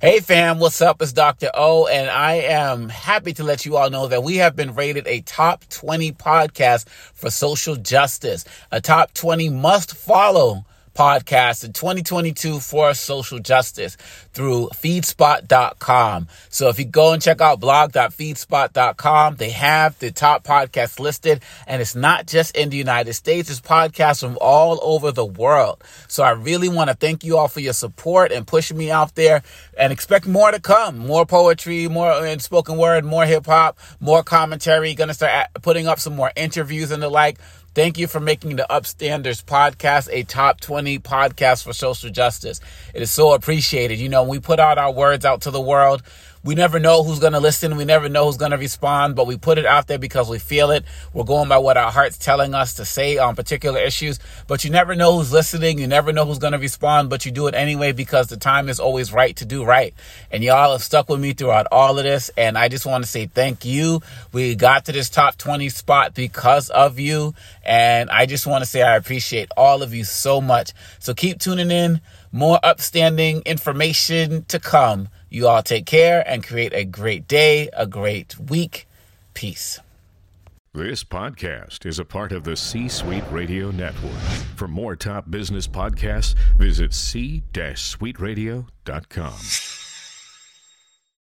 Hey fam, what's up? It's Dr. O, and I am happy to let you all know that we have been rated a top 20 podcast for social justice, a top 20 must follow podcast in 2022 for social justice through feedspot.com. So if you go and check out blog.feedspot.com, they have the top podcasts listed and it's not just in the United States, it's podcasts from all over the world. So I really want to thank you all for your support and pushing me out there and expect more to come. More poetry, more in spoken word, more hip hop, more commentary. Gonna start putting up some more interviews and the like. Thank you for making the Upstanders podcast a top 20 podcast for social justice. It is so appreciated. You know, we put out our words out to the world we never know who's going to listen. We never know who's going to respond, but we put it out there because we feel it. We're going by what our heart's telling us to say on particular issues, but you never know who's listening. You never know who's going to respond, but you do it anyway because the time is always right to do right. And y'all have stuck with me throughout all of this. And I just want to say thank you. We got to this top 20 spot because of you. And I just want to say I appreciate all of you so much. So keep tuning in. More upstanding information to come. You all take care and create a great day, a great week. Peace. This podcast is a part of the C Suite Radio Network. For more top business podcasts, visit c-suiteradio.com.